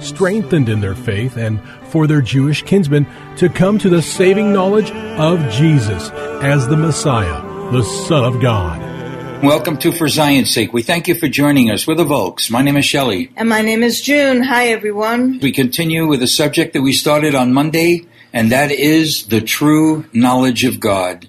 strengthened in their faith and for their Jewish kinsmen to come to the saving knowledge of Jesus as the Messiah, the Son of God. Welcome to For Zion's Sake. We thank you for joining us. We're the Volks. My name is Shelley. And my name is June. Hi, everyone. We continue with a subject that we started on Monday, and that is the true knowledge of God.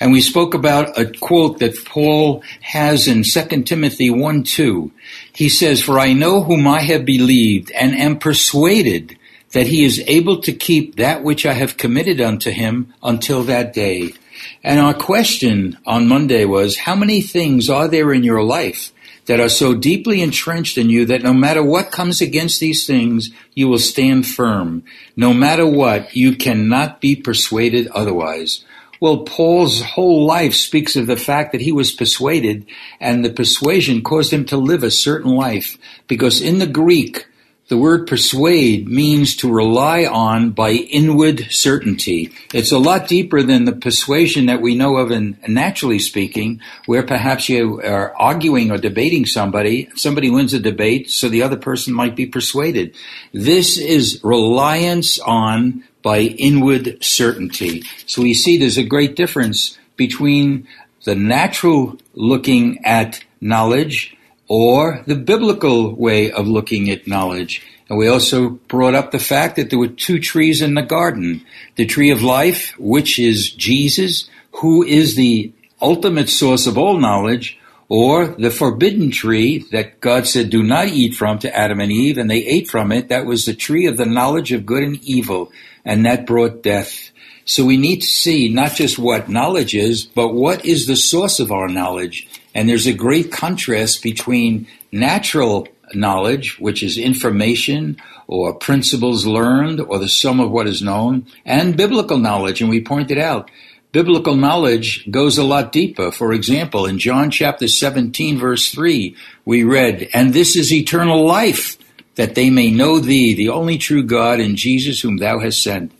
And we spoke about a quote that Paul has in 2 Timothy 1 2. He says, For I know whom I have believed, and am persuaded that he is able to keep that which I have committed unto him until that day. And our question on Monday was, How many things are there in your life that are so deeply entrenched in you that no matter what comes against these things, you will stand firm? No matter what, you cannot be persuaded otherwise. Well, Paul's whole life speaks of the fact that he was persuaded, and the persuasion caused him to live a certain life. Because in the Greek, the word persuade means to rely on by inward certainty. It's a lot deeper than the persuasion that we know of in naturally speaking, where perhaps you are arguing or debating somebody, somebody wins a debate, so the other person might be persuaded. This is reliance on by inward certainty. So we see there's a great difference between the natural looking at knowledge or the biblical way of looking at knowledge. And we also brought up the fact that there were two trees in the garden. The tree of life, which is Jesus, who is the ultimate source of all knowledge, or the forbidden tree that God said, do not eat from to Adam and Eve, and they ate from it. That was the tree of the knowledge of good and evil and that brought death. So we need to see not just what knowledge is, but what is the source of our knowledge. And there's a great contrast between natural knowledge, which is information or principles learned or the sum of what is known, and biblical knowledge. And we pointed out biblical knowledge goes a lot deeper. For example, in John chapter 17 verse 3, we read, and this is eternal life, that they may know thee, the only true God, and Jesus whom thou hast sent.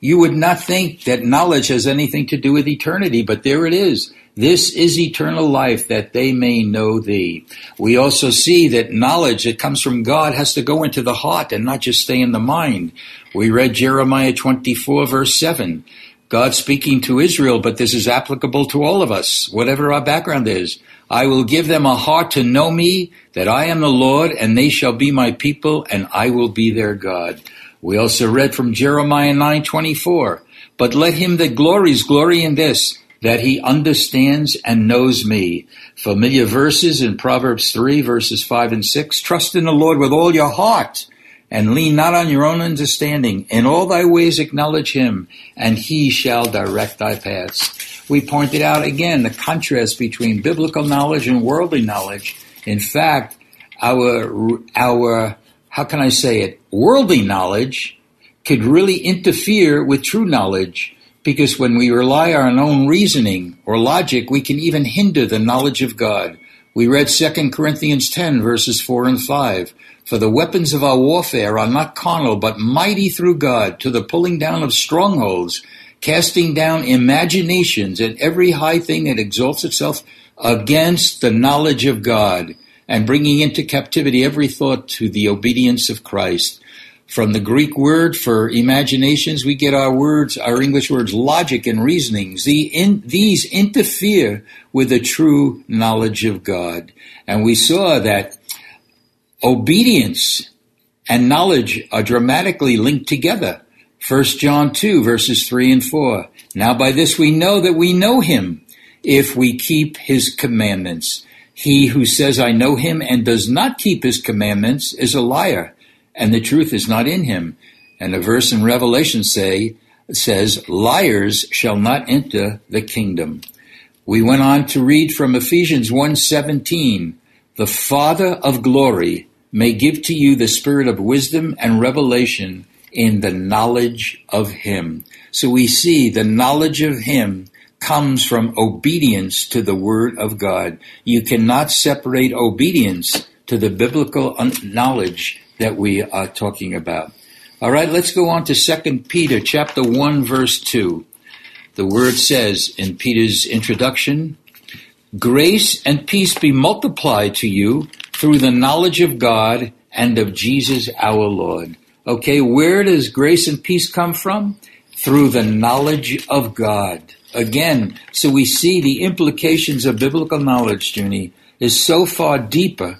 You would not think that knowledge has anything to do with eternity, but there it is. This is eternal life that they may know thee. We also see that knowledge that comes from God has to go into the heart and not just stay in the mind. We read Jeremiah 24 verse 7. God speaking to Israel, but this is applicable to all of us, whatever our background is. I will give them a heart to know me, that I am the Lord, and they shall be my people, and I will be their God. We also read from Jeremiah 9:24, but let him that glories glory in this, that he understands and knows me. Familiar verses in Proverbs 3 verses 5 and 6. Trust in the Lord with all your heart and lean not on your own understanding. In all thy ways acknowledge him and he shall direct thy paths. We pointed out again the contrast between biblical knowledge and worldly knowledge. In fact, our, our, how can I say it? Worldly knowledge could really interfere with true knowledge because when we rely on our own reasoning or logic, we can even hinder the knowledge of God. We read 2 Corinthians 10 verses 4 and 5. For the weapons of our warfare are not carnal, but mighty through God to the pulling down of strongholds, casting down imaginations and every high thing that exalts itself against the knowledge of God, and bringing into captivity every thought to the obedience of Christ. From the Greek word for imaginations, we get our words, our English words, logic and reasonings. The in, these interfere with the true knowledge of God. And we saw that obedience and knowledge are dramatically linked together. 1 John 2 verses 3 and 4. Now by this we know that we know him if we keep his commandments. He who says I know him and does not keep his commandments is a liar and the truth is not in him. And a verse in Revelation say, says, liars shall not enter the kingdom. We went on to read from Ephesians 1:17, the Father of glory may give to you the spirit of wisdom and revelation in the knowledge of him. So we see the knowledge of him comes from obedience to the word of God. You cannot separate obedience to the biblical knowledge that we are talking about. All right, let's go on to 2 Peter chapter 1 verse 2. The word says in Peter's introduction, grace and peace be multiplied to you through the knowledge of God and of Jesus our Lord. Okay, where does grace and peace come from? Through the knowledge of God. Again, so we see the implications of biblical knowledge, Junie, is so far deeper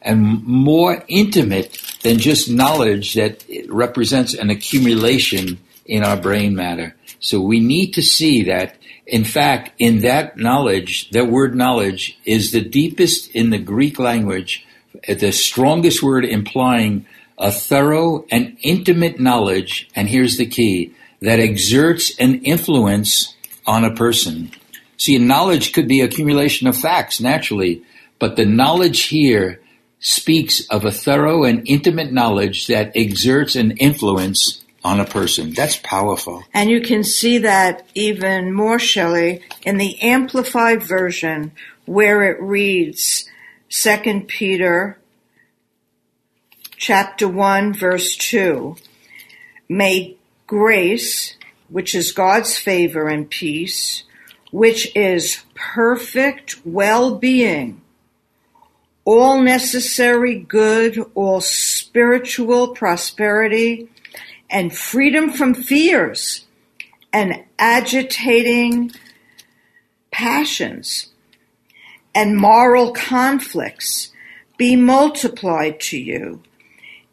and more intimate than just knowledge that represents an accumulation in our brain matter. So we need to see that, in fact, in that knowledge, that word knowledge is the deepest in the Greek language, the strongest word implying a thorough and intimate knowledge, and here's the key, that exerts an influence on a person. See, knowledge could be accumulation of facts, naturally, but the knowledge here speaks of a thorough and intimate knowledge that exerts an influence on a person. That's powerful. And you can see that even more, Shelley, in the amplified version where it reads 2 Peter chapter 1 verse 2. May grace, which is God's favor and peace, which is perfect well-being, all necessary good, all spiritual prosperity, and freedom from fears and agitating passions and moral conflicts be multiplied to you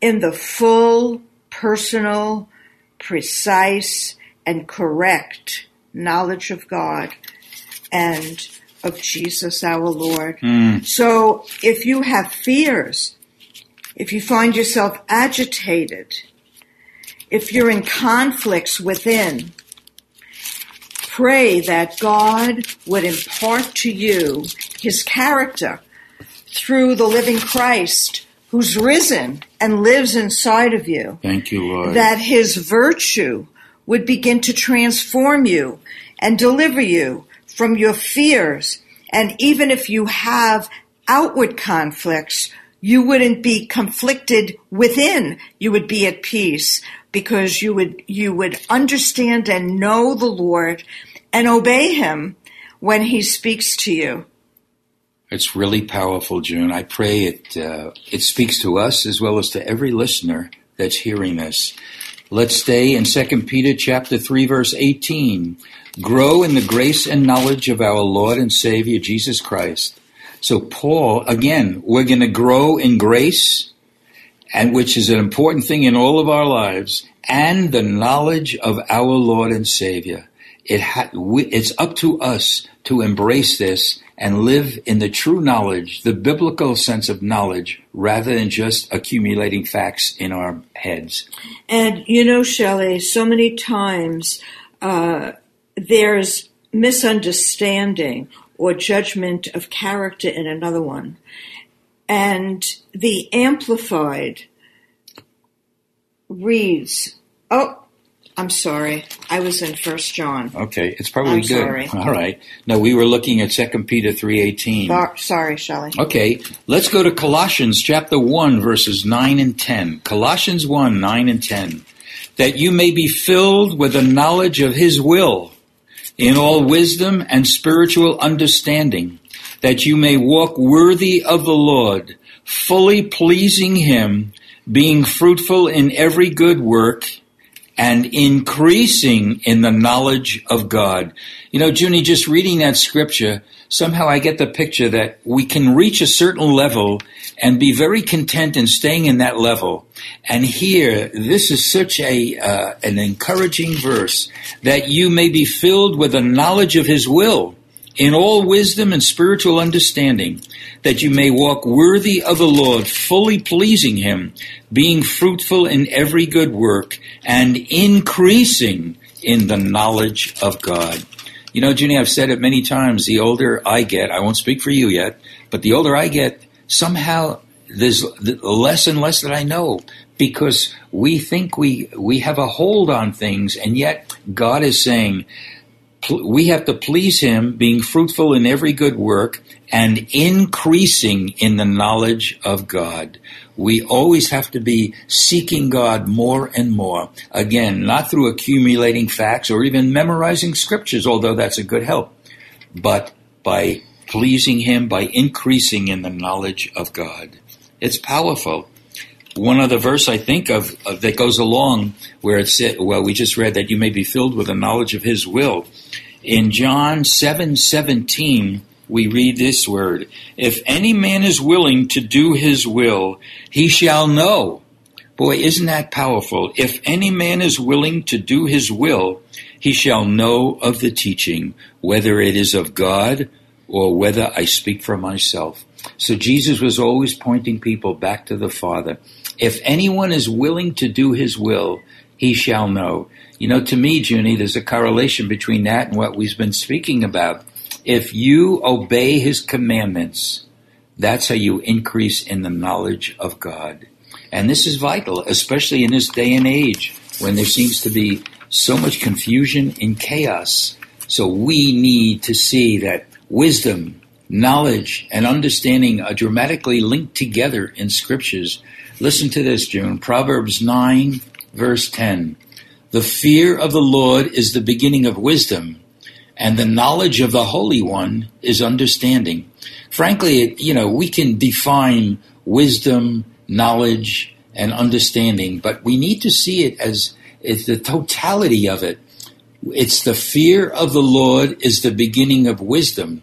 in the full, personal, precise, and correct knowledge of God and of Jesus our Lord. Mm. So if you have fears, if you find yourself agitated, if you're in conflicts within, pray that God would impart to you his character through the living Christ who's risen and lives inside of you. Thank you, Lord. That his virtue would begin to transform you and deliver you from your fears. And even if you have outward conflicts, you wouldn't be conflicted within. You would be at peace because you would, you would understand and know the Lord and obey him when he speaks to you. It's really powerful, June. I pray it, uh, it speaks to us as well as to every listener that's hearing this. Let's stay in 2 Peter chapter 3 verse 18. Grow in the grace and knowledge of our Lord and Savior Jesus Christ. So Paul, again, we're going to grow in grace, and which is an important thing in all of our lives, and the knowledge of our Lord and Savior. It ha- it's up to us to embrace this and live in the true knowledge, the biblical sense of knowledge, rather than just accumulating facts in our heads. And you know, Shelley, so many times uh, there's misunderstanding or judgment of character in another one. And the amplified reads, oh, I'm sorry. I was in First John. Okay, it's probably I'm good. sorry. All right. No, we were looking at Second Peter three eighteen. Sorry, Shelley. Okay, let's go to Colossians chapter 1, verses 9 and 10. Colossians 1, 9 and 10. That you may be filled with the knowledge of his will in all wisdom and spiritual understanding, that you may walk worthy of the Lord, fully pleasing him, being fruitful in every good work and increasing in the knowledge of God. You know, Junie, just reading that scripture, somehow I get the picture that we can reach a certain level and be very content in staying in that level. And here, this is such a uh, an encouraging verse that you may be filled with the knowledge of His will in all wisdom and spiritual understanding, that you may walk worthy of the Lord, fully pleasing Him, being fruitful in every good work, and increasing in the knowledge of God. You know, Junie, I've said it many times. The older I get, I won't speak for you yet, but the older I get, somehow there's less and less that I know because we think we we have a hold on things, and yet God is saying we have to please Him, being fruitful in every good work and increasing in the knowledge of God. We always have to be seeking God more and more. Again, not through accumulating facts or even memorizing scriptures, although that's a good help, but by pleasing Him, by increasing in the knowledge of God. It's powerful. One other verse I think of, that goes along where it said, well, we just read that you may be filled with the knowledge of His will. In John seven seventeen, we read this word: If any man is willing to do His will, he shall know. Boy, isn't that powerful? If any man is willing to do His will, he shall know of the teaching, whether it is of God or whether I speak for myself. So Jesus was always pointing people back to the Father. If anyone is willing to do his will, he shall know. You know, to me, Junie, there's a correlation between that and what we've been speaking about. If you obey his commandments, that's how you increase in the knowledge of God. And this is vital, especially in this day and age when there seems to be so much confusion and chaos. So we need to see that wisdom, knowledge, and understanding are dramatically linked together in scriptures. Listen to this, June. Proverbs 9, verse 10. The fear of the Lord is the beginning of wisdom, and the knowledge of the Holy One is understanding. Frankly, you know, we can define wisdom, knowledge, and understanding, but we need to see it as the totality of it. It's the fear of the Lord is the beginning of wisdom,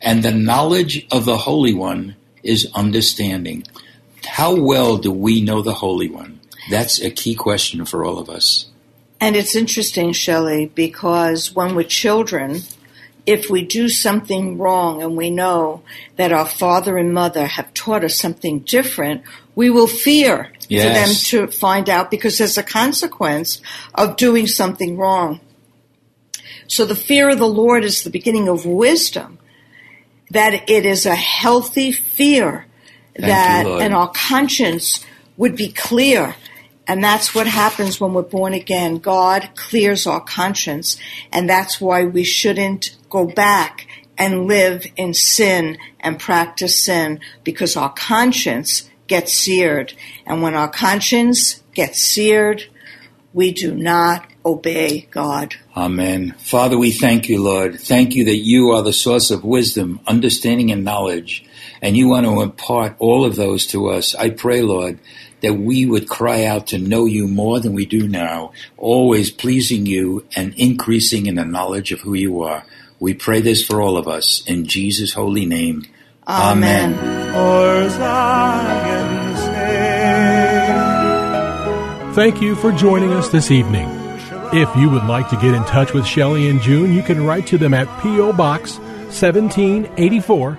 and the knowledge of the Holy One is understanding. How well do we know the Holy One? That's a key question for all of us. And it's interesting, Shelley, because when we're children, if we do something wrong and we know that our father and mother have taught us something different, we will fear Yes. for them to find out because there's a consequence of doing something wrong. So the fear of the Lord is the beginning of wisdom, that it is a healthy fear Thank that, you, and our conscience would be clear. And that's what happens when we're born again. God clears our conscience. And that's why we shouldn't go back and live in sin and practice sin because our conscience gets seared. And when our conscience gets seared, we do not obey God. Amen. Father, we thank you, Lord. Thank you that you are the source of wisdom, understanding, and knowledge, and you want to impart all of those to us. I pray, Lord, that we would cry out to know you more than we do now, always pleasing you and increasing in the knowledge of who you are. We pray this for all of us in Jesus' holy name. Amen. For Zion's sake. Thank you for joining us this evening. If you would like to get in touch with Shelley and June, you can write to them at P.O. Box 1784,